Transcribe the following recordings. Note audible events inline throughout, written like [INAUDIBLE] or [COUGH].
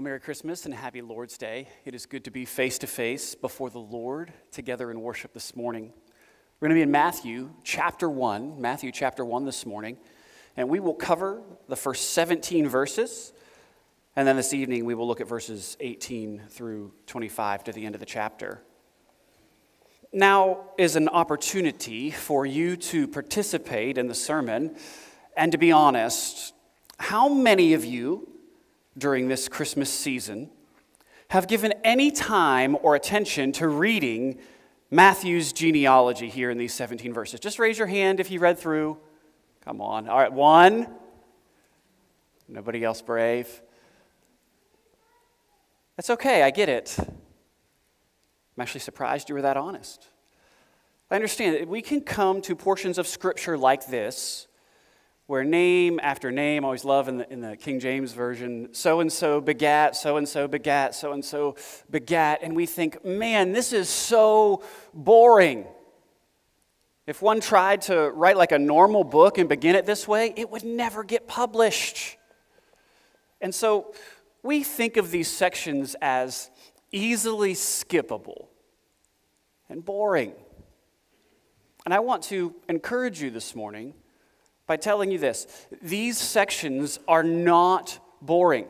Well, Merry Christmas and Happy Lord's Day. It is good to be face to face before the Lord together in worship this morning. We're going to be in Matthew chapter 1, Matthew chapter 1 this morning, and we will cover the first 17 verses. And then this evening, we will look at verses 18 through 25 to the end of the chapter. Now is an opportunity for you to participate in the sermon. And to be honest, how many of you during this Christmas season have given any time or attention to reading Matthew's genealogy here in these 17 verses? Just raise your hand if you read through. Come on. All right, one. Nobody else brave? That's okay, I get it. I'm actually surprised you were that honest. I understand that we can come to portions of Scripture like this where name after name, always love in the, in the King James Version, so and so begat, so and so begat, so and so begat, and we think, man, this is so boring. If one tried to write like a normal book and begin it this way, it would never get published. And so we think of these sections as easily skippable and boring. And I want to encourage you this morning by telling you this these sections are not boring,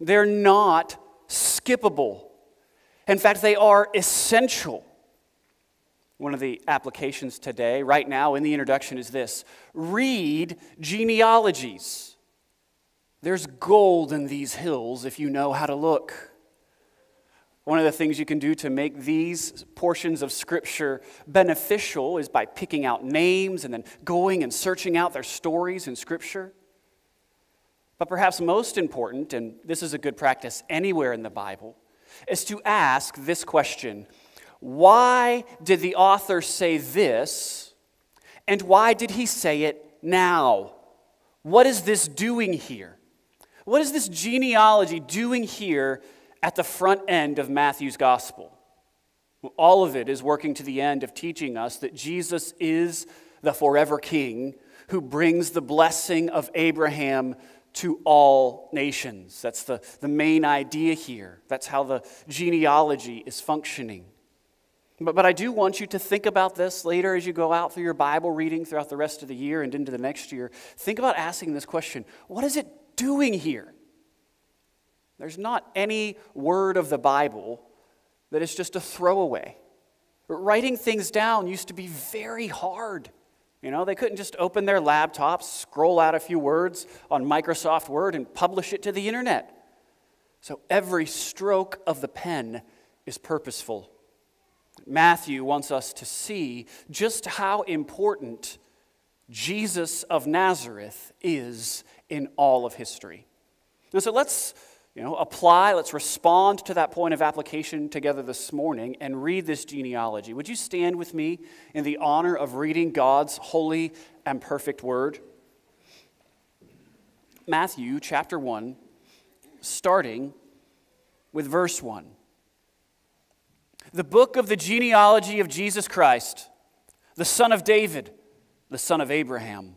they're not skippable. In fact, they are essential. One of the applications today, right now in the introduction, is this read genealogies. There's gold in these hills if you know how to look. One of the things you can do to make these portions of Scripture beneficial is by picking out names and then going and searching out their stories in Scripture. But perhaps most important, and this is a good practice anywhere in the Bible, is to ask this question Why did the author say this? And why did he say it now? What is this doing here? What is this genealogy doing here at the front end of Matthew's gospel. All of it is working to the end of teaching us that Jesus is the forever king who brings the blessing of Abraham to all nations. That's the, the main idea here. That's how the genealogy is functioning. But, but I do want you to think about this later as you go out through your Bible reading throughout the rest of the year and into the next year. Think about asking this question What is it doing here? There's not any word of the Bible that is just a throwaway. Writing things down used to be very hard. You know, they couldn't just open their laptops, scroll out a few words on Microsoft Word, and publish it to the internet. So every stroke of the pen is purposeful. Matthew wants us to see just how important Jesus of Nazareth is in all of history. And so let's you know, apply, let's respond to that point of application together this morning and read this genealogy. Would you stand with me in the honor of reading God's holy and perfect word? Matthew chapter 1, starting with verse 1. The book of the genealogy of Jesus Christ, the son of David, the son of Abraham.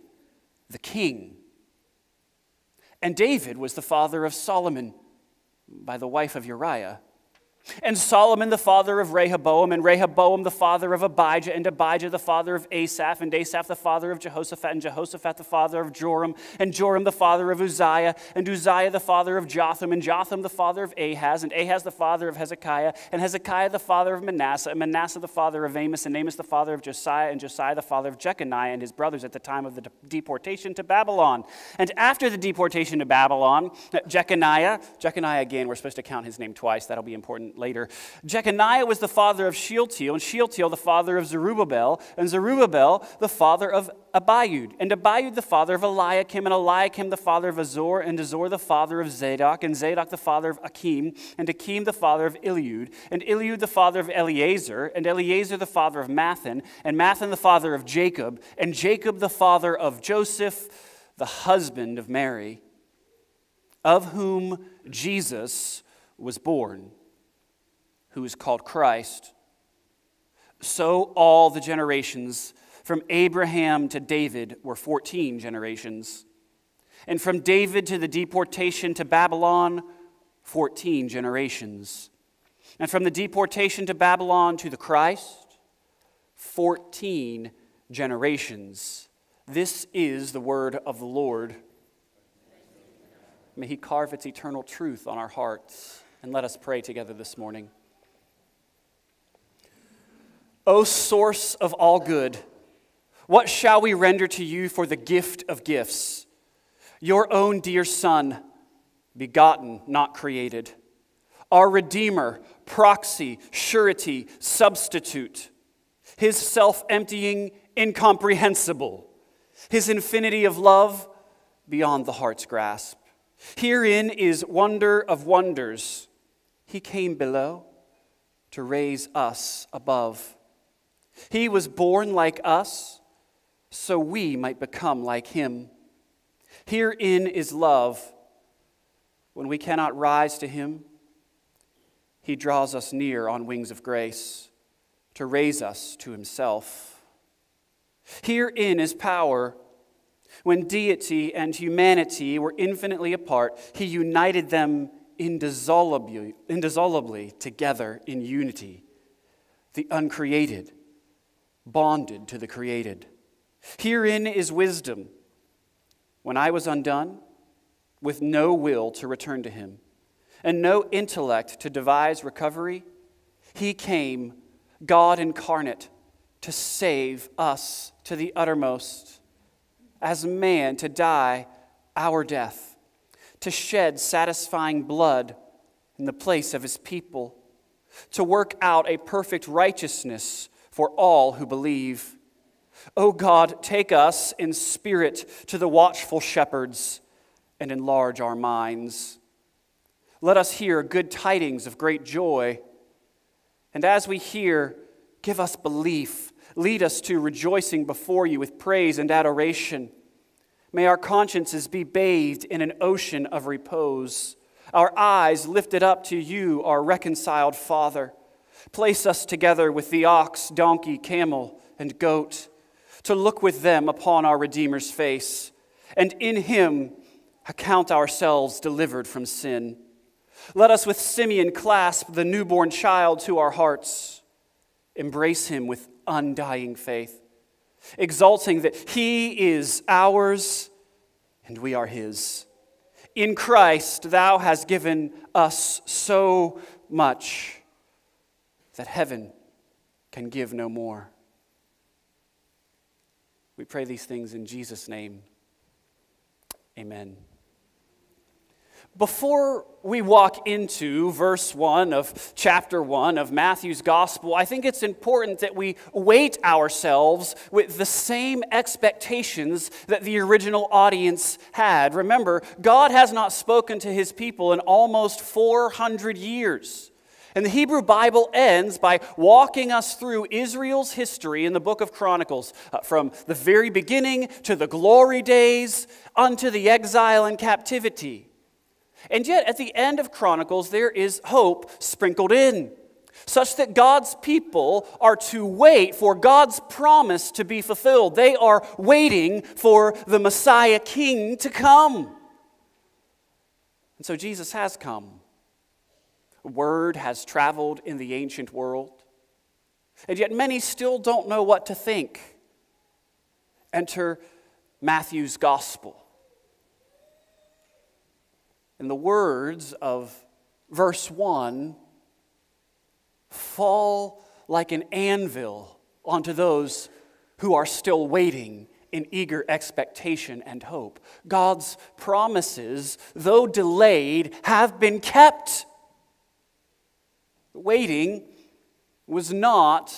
the king. And David was the father of Solomon by the wife of Uriah. And Solomon the father of Rehoboam, and Rehoboam the father of Abijah, and Abijah the father of Asaph, and Asaph the father of Jehoshaphat, and Jehoshaphat the father of Joram, and Joram the father of Uzziah, and Uzziah the father of Jotham, and Jotham the father of Ahaz, and Ahaz the father of Hezekiah, and Hezekiah the father of Manasseh, and Manasseh the father of Amos, and Amos the father of Josiah, and Josiah the father of Jeconiah and his brothers at the time of the deportation to Babylon. And after the deportation to Babylon, Jeconiah, Jeconiah again, we're supposed to count his name twice, that'll be important later. Jeconiah was the father of Shealtiel, and Shealtiel the father of Zerubbabel, and Zerubbabel the father of Abiud, and Abiud the father of Eliakim, and Eliakim the father of Azor, and Azor the father of Zadok, and Zadok the father of Achim, and Achim the father of Eliud, and Eliud the father of Eleazar, and Eleazar the father of Matthan, and Matthan the father of Jacob, and Jacob the father of Joseph, the husband of Mary, of whom Jesus was born, who is called Christ. So all the generations from Abraham to David were 14 generations. And from David to the deportation to Babylon, 14 generations. And from the deportation to Babylon to the Christ, 14 generations. This is the word of the Lord. May He carve its eternal truth on our hearts. And let us pray together this morning. O source of all good, what shall we render to you for the gift of gifts? Your own dear Son, begotten, not created, our Redeemer, proxy, surety, substitute, His self emptying, incomprehensible, His infinity of love beyond the heart's grasp. Herein is wonder of wonders. He came below to raise us above. He was born like us so we might become like him. Herein is love. When we cannot rise to him, he draws us near on wings of grace to raise us to himself. Herein is power. When deity and humanity were infinitely apart, he united them indissolubly, indissolubly together in unity. The uncreated bonded to the created. Herein is wisdom. When I was undone, with no will to return to him, and no intellect to devise recovery, he came, God incarnate, to save us to the uttermost as man to die our death, to shed satisfying blood in the place of his people, to work out a perfect righteousness for all who believe. O oh God, take us in spirit to the watchful shepherds and enlarge our minds. Let us hear good tidings of great joy. And as we hear, give us belief Lead us to rejoicing before you with praise and adoration. May our consciences be bathed in an ocean of repose, our eyes lifted up to you, our reconciled Father. Place us together with the ox, donkey, camel, and goat, to look with them upon our Redeemer's face, and in him account ourselves delivered from sin. Let us with Simeon clasp the newborn child to our hearts, embrace him with undying faith, exulting that He is ours and we are His. In Christ, Thou hast given us so much that heaven can give no more. We pray these things in Jesus' name. Amen. Before we walk into verse 1 of chapter 1 of Matthew's gospel, I think it's important that we weight ourselves with the same expectations that the original audience had. Remember, God has not spoken to his people in almost 400 years. And the Hebrew Bible ends by walking us through Israel's history in the book of Chronicles, uh, from the very beginning to the glory days unto the exile and captivity. And yet, at the end of Chronicles, there is hope sprinkled in, such that God's people are to wait for God's promise to be fulfilled. They are waiting for the Messiah King to come. And so Jesus has come. Word has traveled in the ancient world. And yet, many still don't know what to think. Enter Matthew's gospel. And the words of verse 1 fall like an anvil onto those who are still waiting in eager expectation and hope. God's promises, though delayed, have been kept. Waiting was not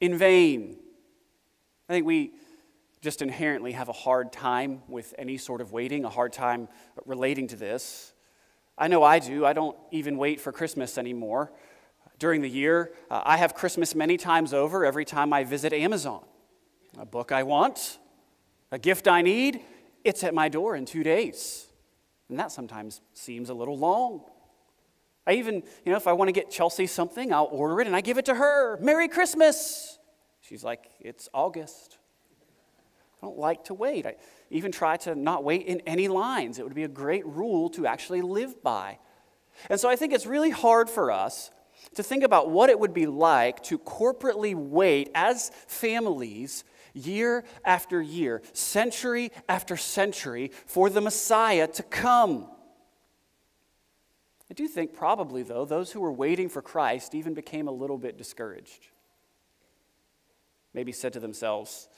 in vain. I think we just inherently have a hard time with any sort of waiting, a hard time relating to this. I know I do. I don't even wait for Christmas anymore. During the year, uh, I have Christmas many times over every time I visit Amazon. A book I want, a gift I need, it's at my door in two days. And that sometimes seems a little long. I even, you know, if I want to get Chelsea something, I'll order it and I give it to her. Merry Christmas! She's like, it's August. I don't like to wait. I even try to not wait in any lines. It would be a great rule to actually live by. And so I think it's really hard for us to think about what it would be like to corporately wait as families year after year, century after century, for the Messiah to come. I do think, probably, though, those who were waiting for Christ even became a little bit discouraged. Maybe said to themselves,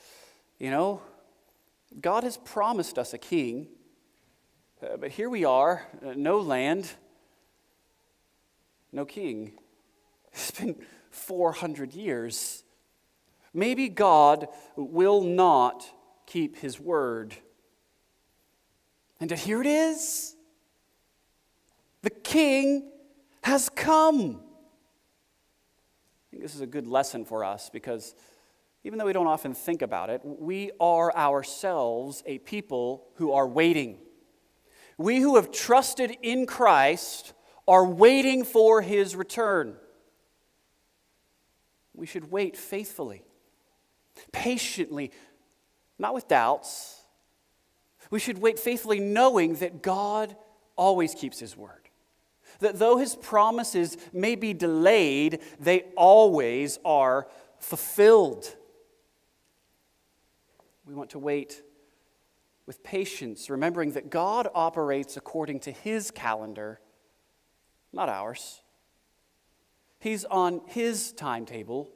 you know, God has promised us a king, uh, but here we are, uh, no land, no king. [LAUGHS] It's been 400 years. Maybe God will not keep his word. And here it is. The king has come. I think this is a good lesson for us because even though we don't often think about it, we are ourselves a people who are waiting. We who have trusted in Christ are waiting for his return. We should wait faithfully, patiently, not with doubts. We should wait faithfully knowing that God always keeps his word. That though his promises may be delayed, they always are fulfilled. We want to wait with patience, remembering that God operates according to his calendar, not ours. He's on his timetable,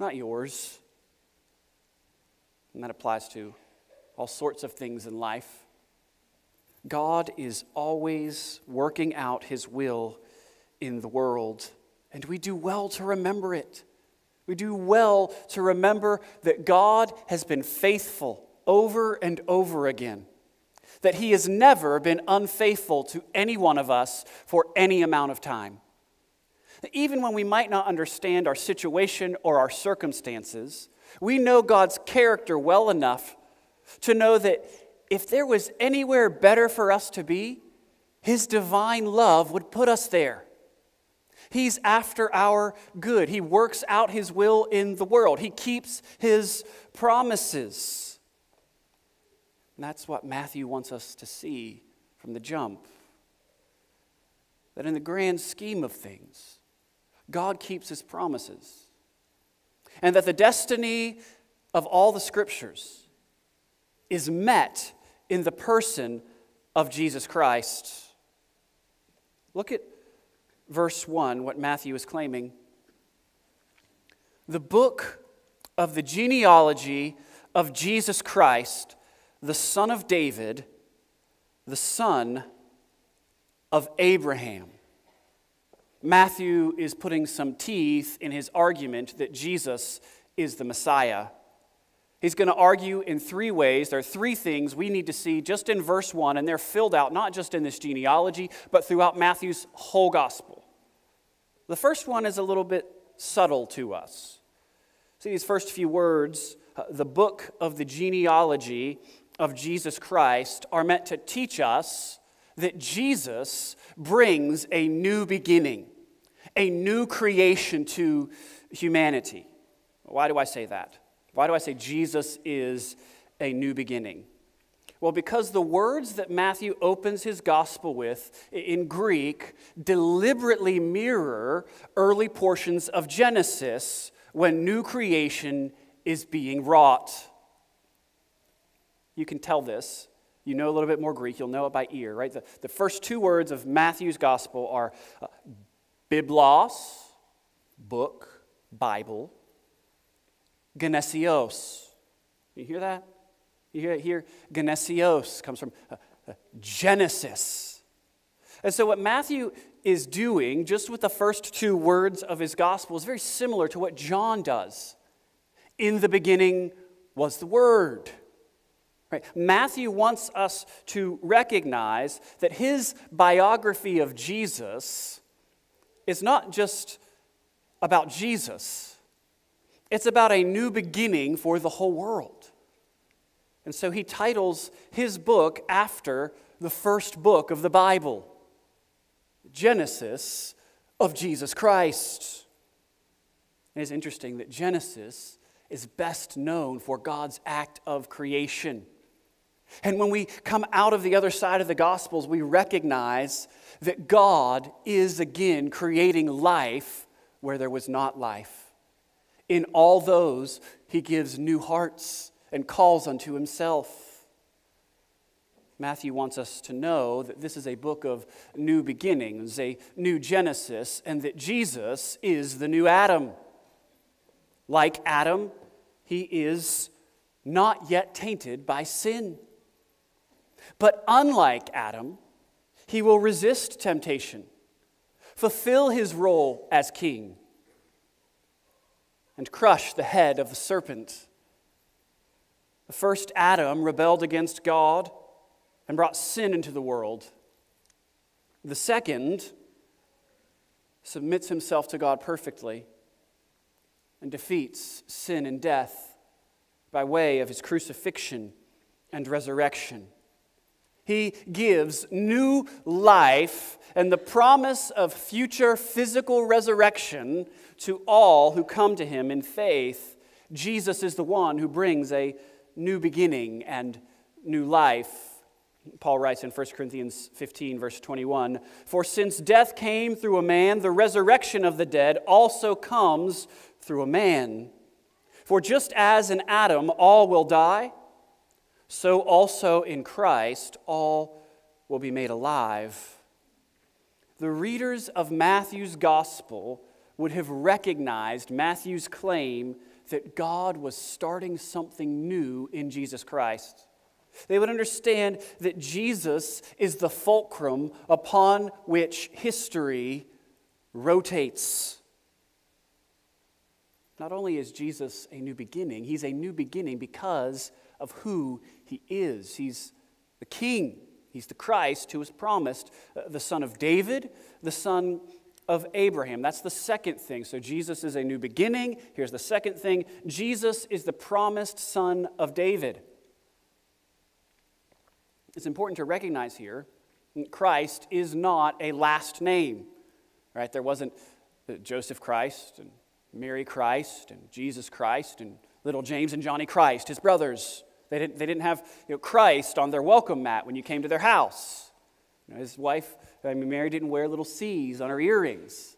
not yours. And that applies to all sorts of things in life. God is always working out his will in the world, and we do well to remember it. We do well to remember that God has been faithful over and over again, that He has never been unfaithful to any one of us for any amount of time. Even when we might not understand our situation or our circumstances, we know God's character well enough to know that if there was anywhere better for us to be, His divine love would put us there. He's after our good. He works out His will in the world, He keeps His promises. And that's what Matthew wants us to see from the jump. That in the grand scheme of things, God keeps His promises. And that the destiny of all the scriptures is met in the person of Jesus Christ. Look at verse 1, what Matthew is claiming. The book of the genealogy of Jesus Christ, the son of David, the son of Abraham. Matthew is putting some teeth in his argument that Jesus is the Messiah. He's going to argue in three ways. There are three things we need to see just in verse 1, and they're filled out not just in this genealogy, but throughout Matthew's whole gospel. The first one is a little bit subtle to us. See, these first few words, uh, the book of the genealogy of Jesus Christ, are meant to teach us that Jesus brings a new beginning, a new creation to humanity. Why do I say that? Why do I say Jesus is a new beginning? Well, because the words that Matthew opens his gospel with in Greek deliberately mirror early portions of Genesis when new creation is being wrought. You can tell this. You know a little bit more Greek, you'll know it by ear, right? The, the first two words of Matthew's gospel are uh, biblos, book, Bible, genesios. You hear that? You hear it here? Genesios comes from uh, uh, Genesis. And so, what Matthew is doing, just with the first two words of his gospel, is very similar to what John does. In the beginning was the Word. Right? Matthew wants us to recognize that his biography of Jesus is not just about Jesus, it's about a new beginning for the whole world. And so he titles his book after the first book of the Bible Genesis of Jesus Christ. It is interesting that Genesis is best known for God's act of creation. And when we come out of the other side of the Gospels, we recognize that God is again creating life where there was not life. In all those, He gives new hearts and calls unto Himself. Matthew wants us to know that this is a book of new beginnings, a new Genesis, and that Jesus is the new Adam. Like Adam, he is not yet tainted by sin. But unlike Adam, he will resist temptation, fulfill his role as king, and crush the head of the serpent. The first Adam rebelled against God and brought sin into the world. The second submits himself to God perfectly and defeats sin and death by way of his crucifixion and resurrection. He gives new life and the promise of future physical resurrection to all who come to him in faith. Jesus is the one who brings a new beginning and new life. Paul writes in 1 Corinthians 15, verse 21 For since death came through a man, the resurrection of the dead also comes through a man. For just as in Adam all will die, so also in Christ all will be made alive. The readers of Matthew's gospel would have recognized Matthew's claim that God was starting something new in Jesus Christ. They would understand that Jesus is the fulcrum upon which history rotates. Not only is Jesus a new beginning, he's a new beginning because of who he is. He's the king, he's the Christ who was promised, uh, the son of David, the son of Abraham. That's the second thing. So Jesus is a new beginning. Here's the second thing Jesus is the promised son of David. It's important to recognize here Christ is not a last name. Right? There wasn't Joseph Christ and Mary Christ and Jesus Christ and little James and Johnny Christ, his brothers. They didn't, they didn't have you know, Christ on their welcome mat when you came to their house. You know, his wife, I mean, Mary didn't wear little C's on her earrings.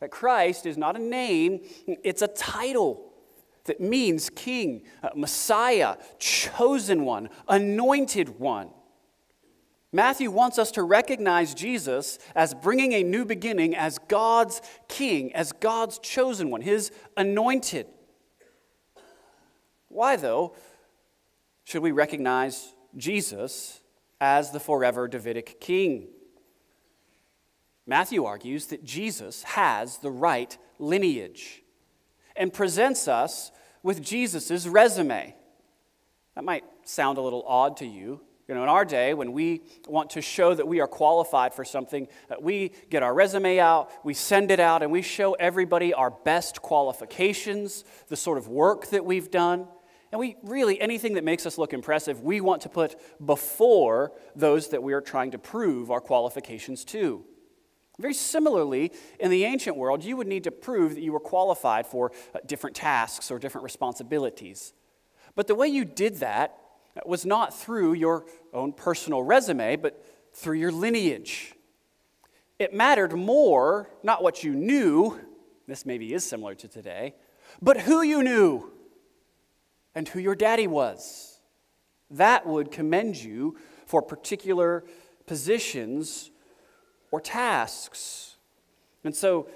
That Christ is not a name, it's a title that means king, uh, Messiah, chosen one, anointed one. Matthew wants us to recognize Jesus as bringing a new beginning as God's king, as God's chosen one, his anointed. Why, though, should we recognize Jesus as the forever Davidic king? Matthew argues that Jesus has the right lineage and presents us with Jesus' resume. That might sound a little odd to you. You know, in our day, when we want to show that we are qualified for something, we get our resume out, we send it out, and we show everybody our best qualifications, the sort of work that we've done. And we really, anything that makes us look impressive, we want to put before those that we are trying to prove our qualifications to. Very similarly, in the ancient world, you would need to prove that you were qualified for uh, different tasks or different responsibilities. But the way you did that was not through your own personal resume, but through your lineage. It mattered more, not what you knew, this maybe is similar to today, but who you knew and who your daddy was. That would commend you for particular positions or tasks. And so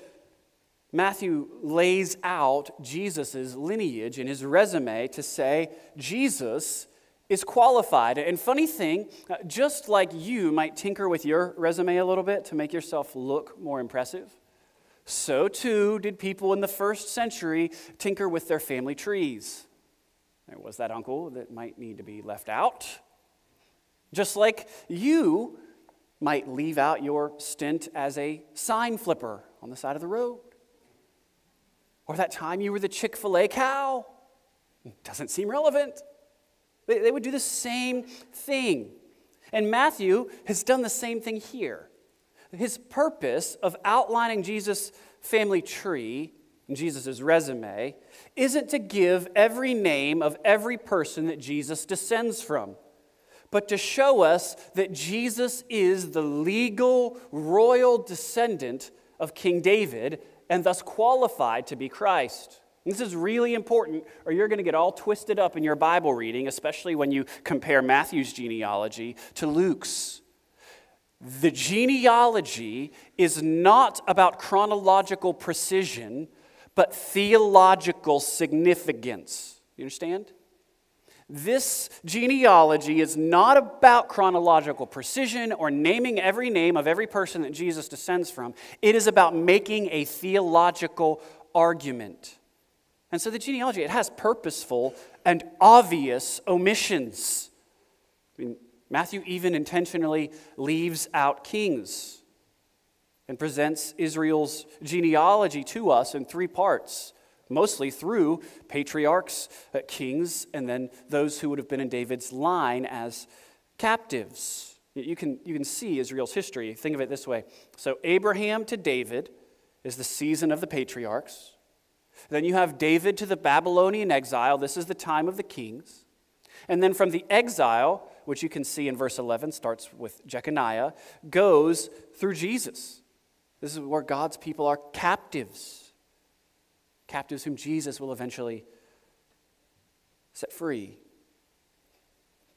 Matthew lays out Jesus' lineage in his resume to say Jesus is qualified. And funny thing, just like you might tinker with your resume a little bit to make yourself look more impressive, so too did people in the first century tinker with their family trees. There was that uncle that might need to be left out. Just like you might leave out your stint as a sign flipper on the side of the road. Or that time you were the Chick fil A cow. Doesn't seem relevant. They, would do the same thing. And Matthew has done the same thing here. His purpose of outlining Jesus' family tree Jesus' resume isn't to give every name of every person that Jesus descends from, but to show us that Jesus is the legal royal descendant of King David and thus qualified to be Christ. This is really important, or you're going to get all twisted up in your Bible reading, especially when you compare Matthew's genealogy to Luke's. The genealogy is not about chronological precision, but theological significance. You understand? This genealogy is not about chronological precision or naming every name of every person that Jesus descends from. It is about making a theological argument. And so the genealogy, it has purposeful and obvious omissions. I mean, Matthew even intentionally leaves out kings and presents Israel's genealogy to us in three parts, mostly through patriarchs, uh, kings, and then those who would have been in David's line as captives. You can, you can see Israel's history. Think of it this way. So, Abraham to David is the season of the patriarchs. Then you have David to the Babylonian exile. This is the time of the kings. And then from the exile, which you can see in verse 11, starts with Jeconiah, goes through Jesus. This is where God's people are captives, captives whom Jesus will eventually set free.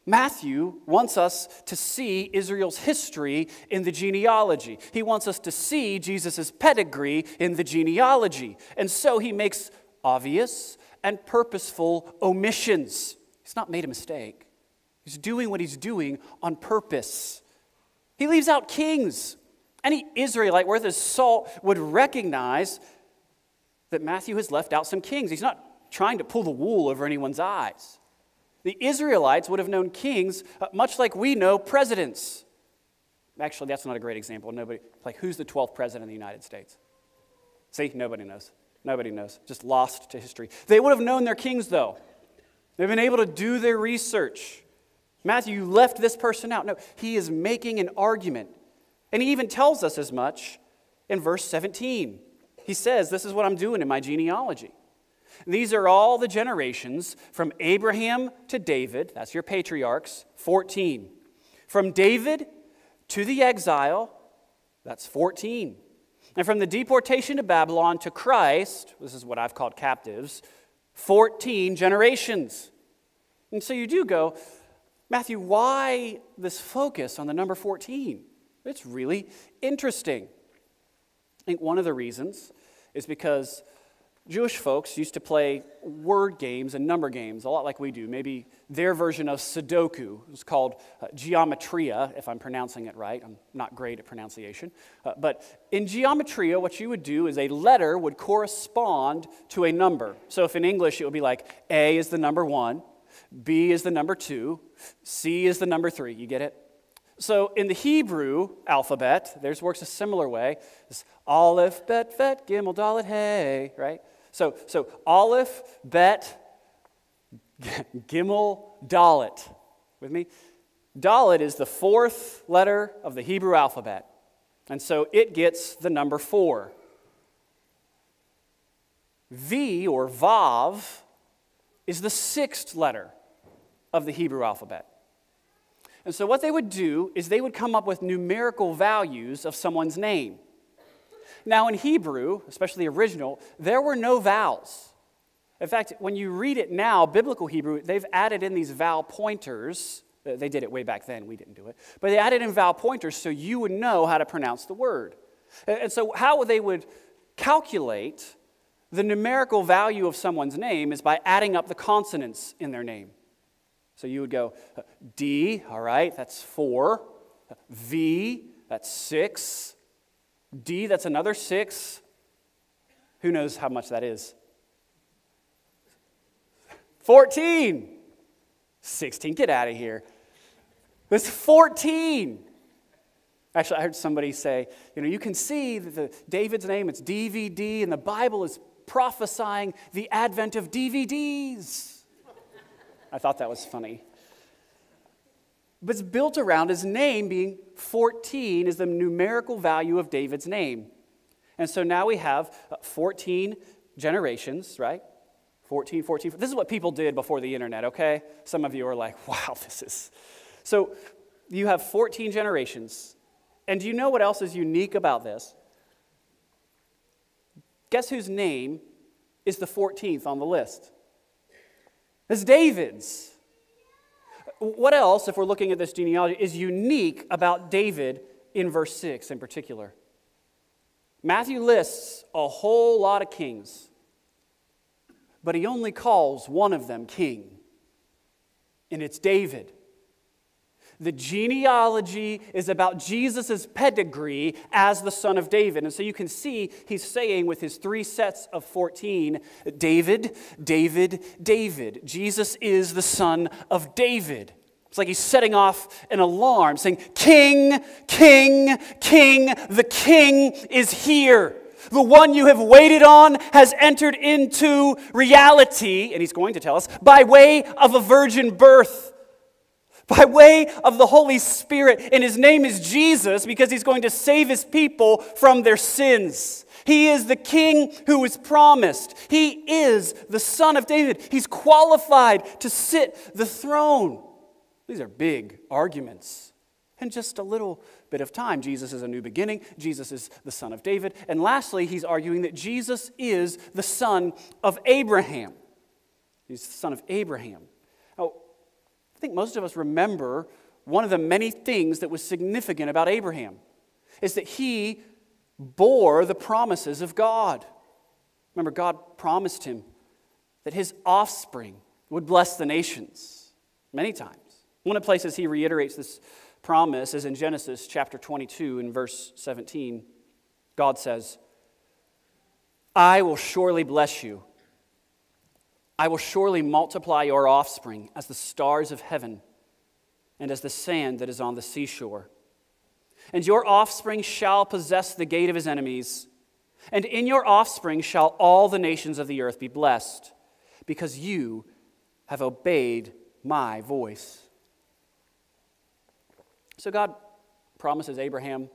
Matthew wants us to see Israel's history in the genealogy. He wants us to see Jesus' pedigree in the genealogy. And so he makes obvious and purposeful omissions. He's not made a mistake, he's doing what he's doing on purpose. He leaves out kings. Any Israelite worth his salt would recognize that Matthew has left out some kings. He's not trying to pull the wool over anyone's eyes. The Israelites would have known kings uh, much like we know presidents. Actually, that's not a great example. Nobody, like, who's the 12th president of the United States? See, nobody knows. Nobody knows. Just lost to history. They would have known their kings, though. They've been able to do their research. Matthew, you left this person out. No, he is making an argument. And he even tells us as much in verse 17. He says, This is what I'm doing in my genealogy. These are all the generations from Abraham to David, that's your patriarchs, 14. From David to the exile, that's 14. And from the deportation to Babylon to Christ, this is what I've called captives, 14 generations. And so you do go, Matthew, why this focus on the number 14? It's really interesting. I think one of the reasons is because Jewish folks used to play word games and number games, a lot like we do. Maybe their version of Sudoku was called uh, geometria, if I'm pronouncing it right. I'm not great at pronunciation. Uh, but in geometria, what you would do is a letter would correspond to a number. So if in English it would be like A is the number one, B is the number two, C is the number three. You get it? So in the Hebrew alphabet, theirs works a similar way. It's Aleph, Bet, Vet, Gimel, Dalet, Hey, right? So, so Aleph, Bet, [LAUGHS] Gimel, Dalet. With me? Dalet is the fourth letter of the Hebrew alphabet. And so it gets the number four. V or Vav is the sixth letter of the Hebrew alphabet. And so what they would do is they would come up with numerical values of someone's name. Now, in Hebrew, especially the original, there were no vowels. In fact, when you read it now, biblical Hebrew, they've added in these vowel pointers. Uh, they did it way back then, we didn't do it. But they added in vowel pointers so you would know how to pronounce the word. And so, how they would calculate the numerical value of someone's name is by adding up the consonants in their name. So you would go uh, D, all right, that's four. V, that's six. D, that's another six. Who knows how much that is? 14. 16. Get out of here. It's 14. Actually, I heard somebody say, you know, you can see that the, David's name, it's DVD, and the Bible is prophesying the advent of DVDs. I thought that was funny. But it's built around his name being 14 is the numerical value of David's name. And so now we have uh, 14 generations, right? 14, 14. This is what people did before the internet, okay? Some of you are like, [LAUGHS] wow, this is. [LAUGHS] So you have 14 generations. And do you know what else is unique about this? Guess whose name is the 14th on the list? It's David's. What else, if we're looking at this genealogy, is unique about David in verse 6 in particular? Matthew lists a whole lot of kings but he only calls one of them king, and it's David. The genealogy is about Jesus' pedigree as the son of David. And so you can see he's saying with his three sets of 14 David, David, David. Jesus is the son of David. It's like he's setting off an alarm saying, King, King, King, the King is here. The one you have waited on has entered into reality, and he's going to tell us, by way of a virgin birth, by way of the Holy Spirit. And his name is Jesus because he's going to save his people from their sins. He is the king who was promised. He is the son of David. He's qualified to sit the throne. These are big arguments and just a little bit of time. Jesus is a new beginning. Jesus is the son of David. And lastly, he's arguing that Jesus is the son of Abraham. He's the son of Abraham. I think most of us remember one of the many things that was significant about Abraham is that he bore the promises of God. Remember, God promised him that his offspring would bless the nations many times. One of the places he reiterates this promise is in Genesis chapter 22 and verse 17. God says, I will surely bless you. I will surely multiply your offspring as the stars of heaven and as the sand that is on the seashore. And your offspring shall possess the gate of his enemies, and in your offspring shall all the nations of the earth be blessed, because you have obeyed my voice. So God promises Abraham,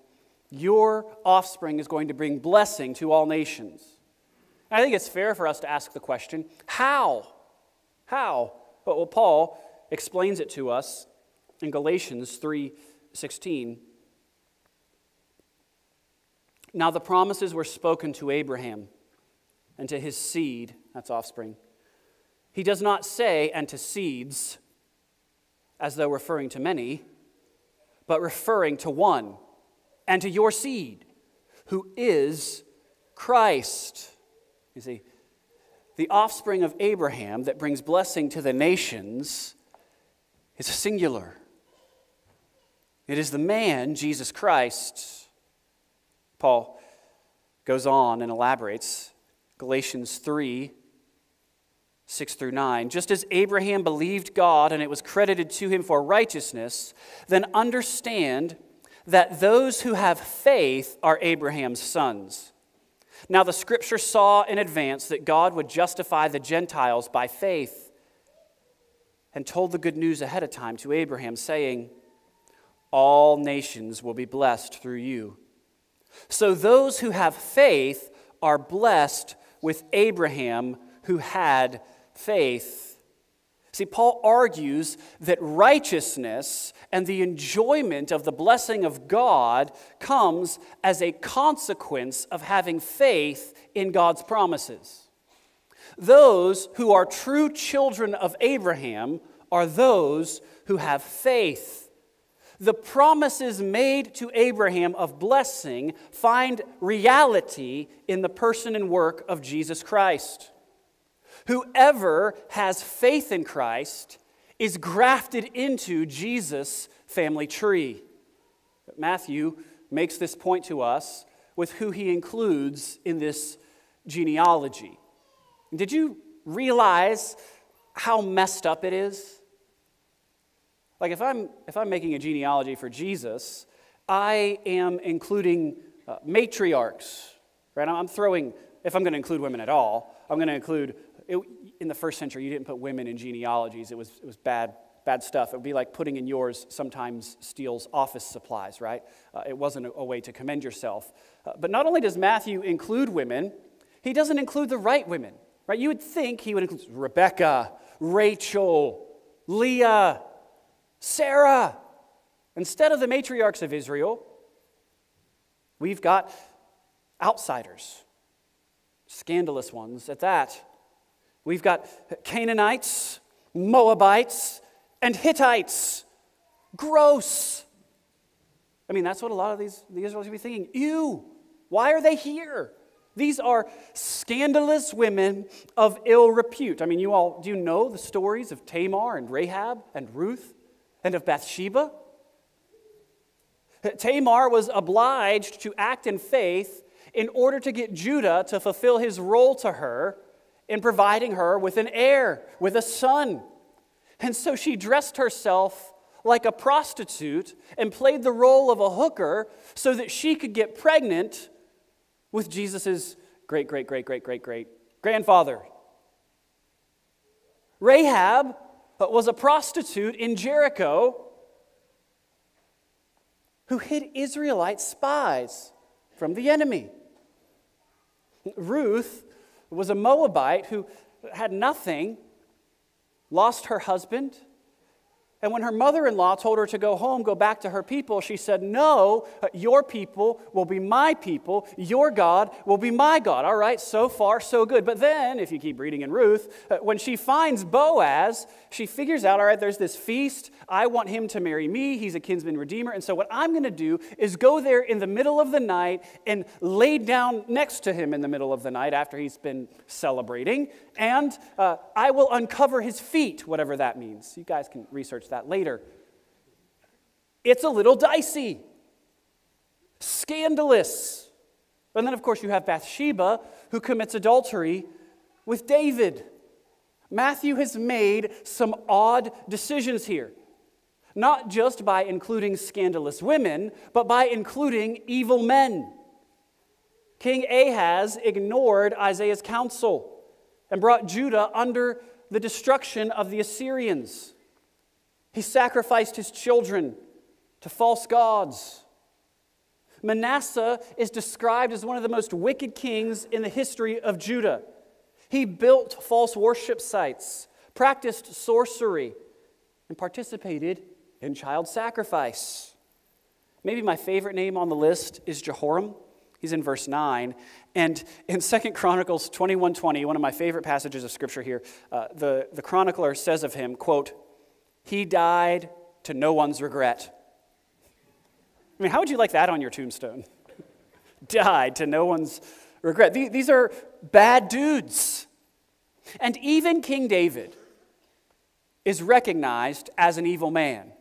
Your offspring is going to bring blessing to all nations. I think it's fair for us to ask the question how? How? Well, Paul explains it to us in Galatians 3:16. Now the promises were spoken to Abraham and to his seed, that's offspring. He does not say and to seeds as though referring to many but referring to one and to your seed, who is Christ. You see, the offspring of Abraham that brings blessing to the nations is singular. It is the man, Jesus Christ. Paul goes on and elaborates. Galatians 3 6 through 9. Just as Abraham believed God and it was credited to him for righteousness, then understand that those who have faith are Abraham's sons. Now, the scripture saw in advance that God would justify the Gentiles by faith and told the good news ahead of time to Abraham, saying, All nations will be blessed through you. So those who have faith are blessed with Abraham who had faith. See, Paul argues that righteousness and the enjoyment of the blessing of God comes as a consequence of having faith in God's promises. Those who are true children of Abraham are those who have faith. The promises made to Abraham of blessing find reality in the person and work of Jesus Christ. Whoever has faith in Christ is grafted into Jesus' family tree. Matthew makes this point to us with who he includes in this genealogy. Did you realize how messed up it is? Like if I'm if I'm making a genealogy for Jesus, I am including uh, matriarchs, right? I'm throwing if I'm going to include women at all, I'm going to include it, in the first century. You didn't put women in genealogies; it was it was bad bad stuff. It would be like putting in yours sometimes steals office supplies, right? Uh, it wasn't a, a, way to commend yourself. Uh, but not only does Matthew include women, he doesn't include the right women, right? You would think he would include Rebecca, Rachel, Leah, Sarah. Instead of the matriarchs of Israel, we've got outsiders, scandalous ones at that. We've got Canaanites, Moabites, and Hittites. Gross. I mean, that's what a lot of these the Israelites would be thinking. Ew, why are they here? These are scandalous women of ill repute. I mean, you all do you know the stories of Tamar and Rahab and Ruth and of Bathsheba? Tamar was obliged to act in faith in order to get Judah to fulfill his role to her in providing her with an heir, with a son. And so she dressed herself like a prostitute and played the role of a hooker so that she could get pregnant with Jesus' great, great, great, great, great, great grandfather. Rahab uh, was a prostitute in Jericho who hid Israelite spies from the enemy. Ruth was a Moabite who had nothing lost her husband, and when her mother in law told her to go home, go back to her people, she said, No, your people will be my people. Your God will be my God. All right, so far, so good. But then, if you keep reading in Ruth, uh, when she finds Boaz, she figures out, All right, there's this feast. I want him to marry me. He's a kinsman redeemer. And so, what I'm going to do is go there in the middle of the night and lay down next to him in the middle of the night after he's been celebrating. And uh, I will uncover his feet, whatever that means. You guys can research that that later. It's a little dicey, scandalous. And then, of course, you have Bathsheba who commits adultery with David. Matthew has made some odd decisions here, not just by including scandalous women, but by including evil men. King Ahaz ignored Isaiah's counsel and brought Judah under the destruction of the Assyrians. He sacrificed his children to false gods. Manasseh is described as one of the most wicked kings in the history of Judah. He built false worship sites, practiced sorcery, and participated in child sacrifice. Maybe my favorite name on the list is Jehoram. He's in verse 9. And in Second Chronicles 21.20, one of my favorite passages of scripture here, uh, the, the chronicler says of him, quote, he died to no one's regret. I mean, how would you like that on your tombstone? [LAUGHS] died to no one's regret. These are bad dudes. And even King David is recognized as an evil man.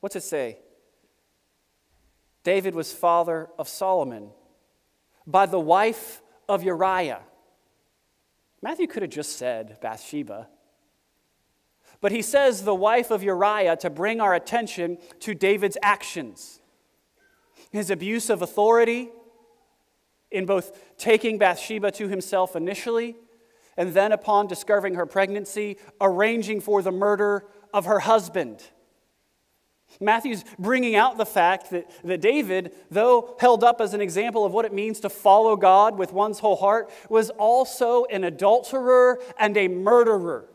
What's it say? David was father of Solomon by the wife of Uriah. Matthew could have just said Bathsheba. But he says the wife of Uriah to bring our attention to David's actions his abuse of authority in both taking Bathsheba to himself initially and then, upon discovering her pregnancy, arranging for the murder of her husband. Matthew's bringing out the fact that, that David, though held up as an example of what it means to follow God with one's whole heart, was also an adulterer and a murderer.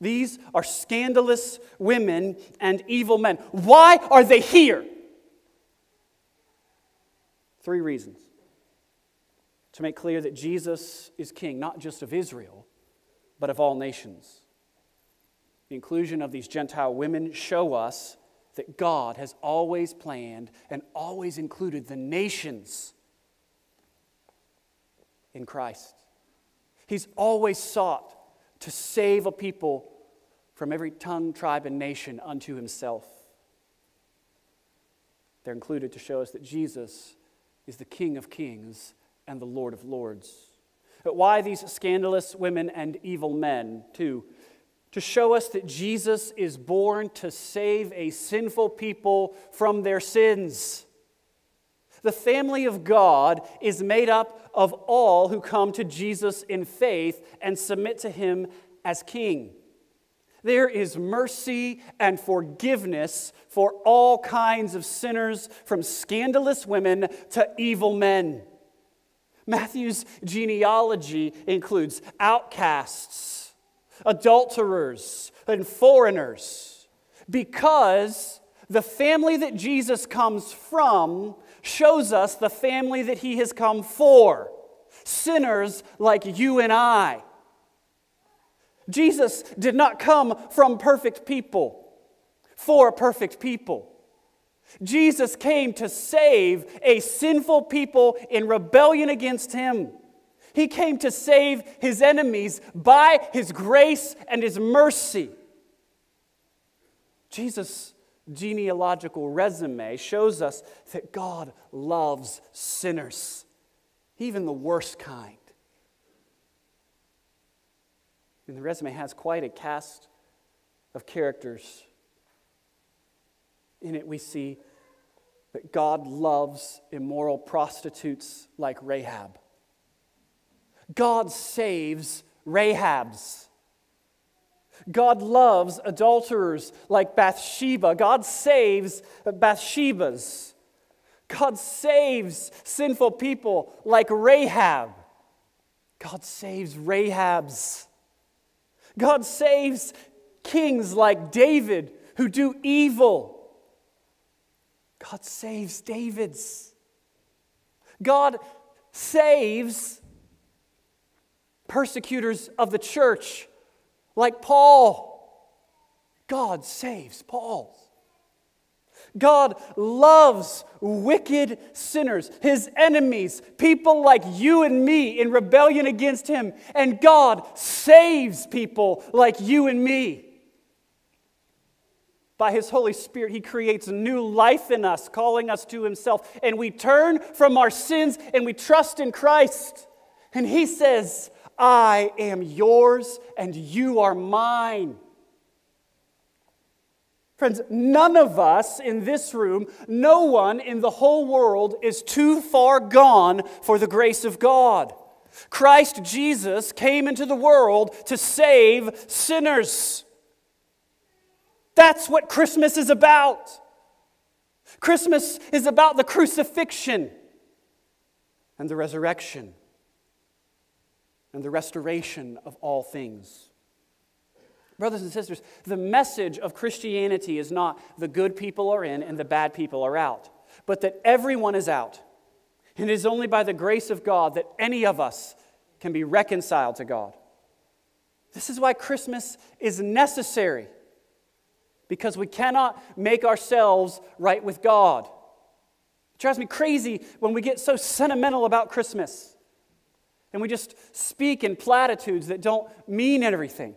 These are scandalous women and evil men. Why are they here? Three reasons. To make clear that Jesus is king, not just of Israel, but of all nations. The inclusion of these Gentile women show us that God has always planned and always included the nations in Christ. He's always sought to save a people from every tongue, tribe, and nation unto himself. They're included to show us that Jesus is the King of kings and the Lord of lords. But why these scandalous women and evil men, too? To show us that Jesus is born to save a sinful people from their sins. The family of God is made up of all who come to Jesus in faith and submit to him as king. There is mercy and forgiveness for all kinds of sinners, from scandalous women to evil men. Matthew's genealogy includes outcasts, adulterers, and foreigners, because the family that Jesus comes from shows us the family that he has come for sinners like you and I. Jesus did not come from perfect people for perfect people. Jesus came to save a sinful people in rebellion against him. He came to save his enemies by his grace and his mercy. Jesus' genealogical resume shows us that God loves sinners, even the worst kind. And the resume has quite a cast of characters. In it, we see that God loves immoral prostitutes like Rahab. God saves Rahabs. God loves adulterers like Bathsheba. God saves Bathshebas. God saves sinful people like Rahab. God saves Rahabs. God saves kings like David who do evil. God saves David's. God saves persecutors of the church like Paul. God saves Paul. God loves wicked sinners, his enemies, people like you and me in rebellion against him. And God saves people like you and me. By his Holy Spirit, he creates new life in us, calling us to himself. And we turn from our sins and we trust in Christ. And he says, I am yours and you are mine. Friends, none of us in this room, no one in the whole world is too far gone for the grace of God. Christ Jesus came into the world to save sinners. That's what Christmas is about. Christmas is about the crucifixion and the resurrection and the restoration of all things. Brothers and sisters, the message of Christianity is not the good people are in and the bad people are out, but that everyone is out. And it is only by the grace of God that any of us can be reconciled to God. This is why Christmas is necessary, because we cannot make ourselves right with God. It drives me crazy when we get so sentimental about Christmas and we just speak in platitudes that don't mean everything.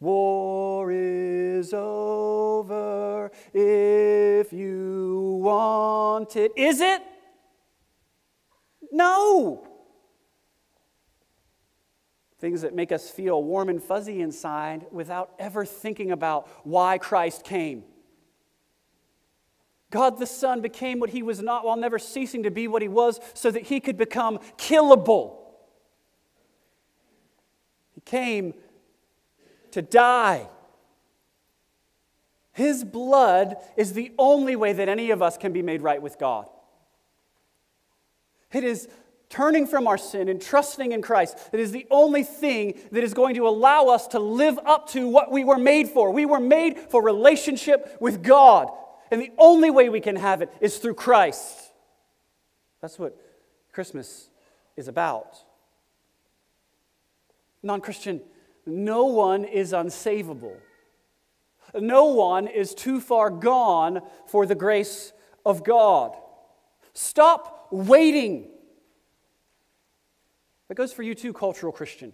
War is over if you want it. Is it? No. Things that make us feel warm and fuzzy inside without ever thinking about why Christ came. God the Son became what he was not while never ceasing to be what he was so that he could become killable. He came to die. His blood is the only way that any of us can be made right with God. It is turning from our sin and trusting in Christ that is the only thing that is going to allow us to live up to what we were made for. We were made for relationship with God, and the only way we can have it is through Christ. That's what Christmas is about. Non Christian, no one is unsavable. No one is too far gone for the grace of God. Stop waiting. That goes for you too, cultural Christian.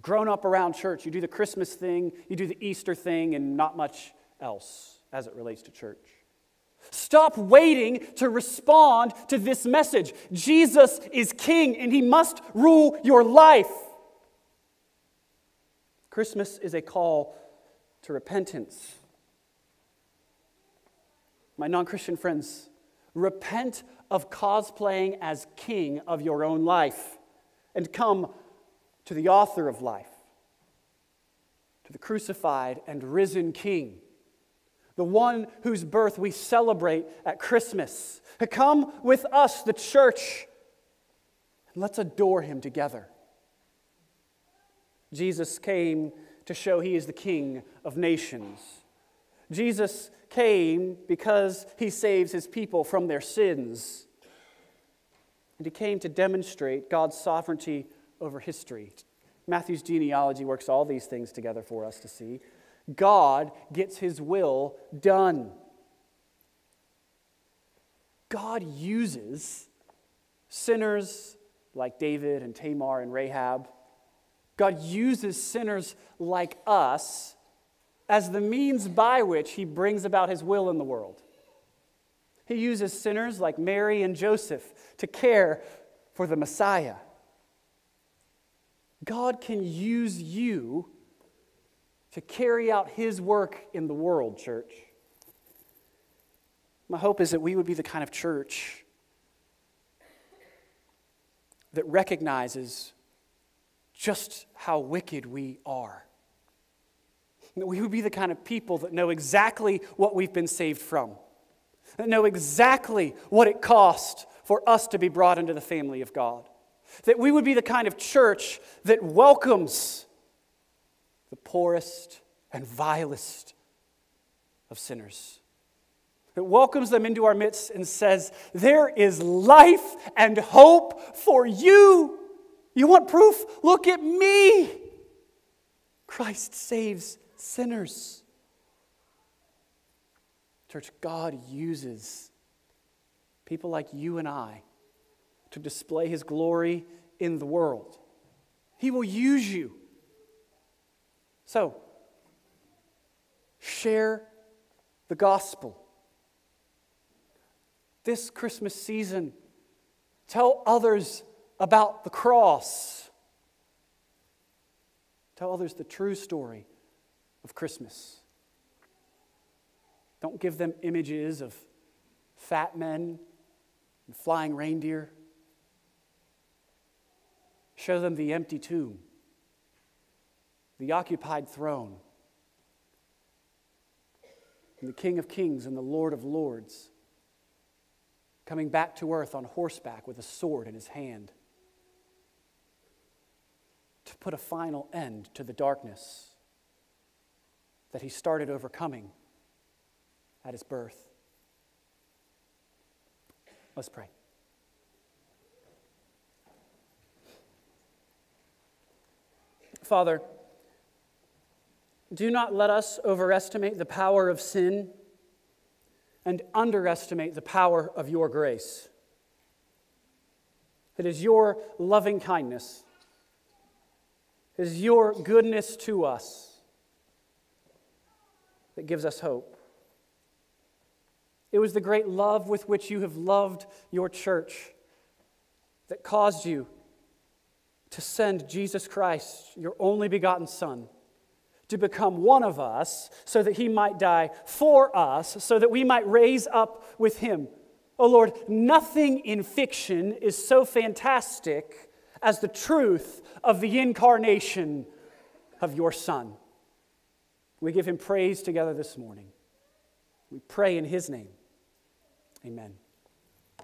Grown up around church, you do the Christmas thing, you do the Easter thing, and not much else as it relates to church. Stop waiting to respond to this message. Jesus is king and he must rule your life. Christmas is a call to repentance. My non Christian friends, repent of cosplaying as king of your own life and come to the author of life, to the crucified and risen king the one whose birth we celebrate at Christmas. Come with us, the church, and let's adore him together. Jesus came to show he is the King of nations. Jesus came because he saves his people from their sins. And he came to demonstrate God's sovereignty over history. Matthew's genealogy works all these things together for us to see. God gets his will done. God uses sinners like David and Tamar and Rahab. God uses sinners like us as the means by which he brings about his will in the world. He uses sinners like Mary and Joseph to care for the Messiah. God can use you to carry out His work in the world, church. My hope is that we would be the kind of church that recognizes just how wicked we are. That we would be the kind of people that know exactly what we've been saved from, that know exactly what it cost for us to be brought into the family of God. That we would be the kind of church that welcomes poorest and vilest of sinners. It welcomes them into our midst and says, There is life and hope for you. You want proof? Look at me. Christ saves sinners. Church, God uses people like you and I to display his glory in the world. He will use you. So, share the gospel. This Christmas season, tell others about the cross. Tell others the true story of Christmas. Don't give them images of fat men and flying reindeer. Show them the empty tomb the occupied throne, and the King of Kings and the Lord of Lords coming back to earth on horseback with a sword in his hand to put a final end to the darkness that he started overcoming at his birth. Let's pray. Father, do not let us overestimate the power of sin and underestimate the power of your grace. It is your loving kindness, it is your goodness to us that gives us hope. It was the great love with which you have loved your church that caused you to send Jesus Christ, your only begotten Son to become one of us so that he might die for us, so that we might raise up with him. Oh Lord, nothing in fiction is so fantastic as the truth of the incarnation of your Son. We give him praise together this morning. We pray in his name. Amen.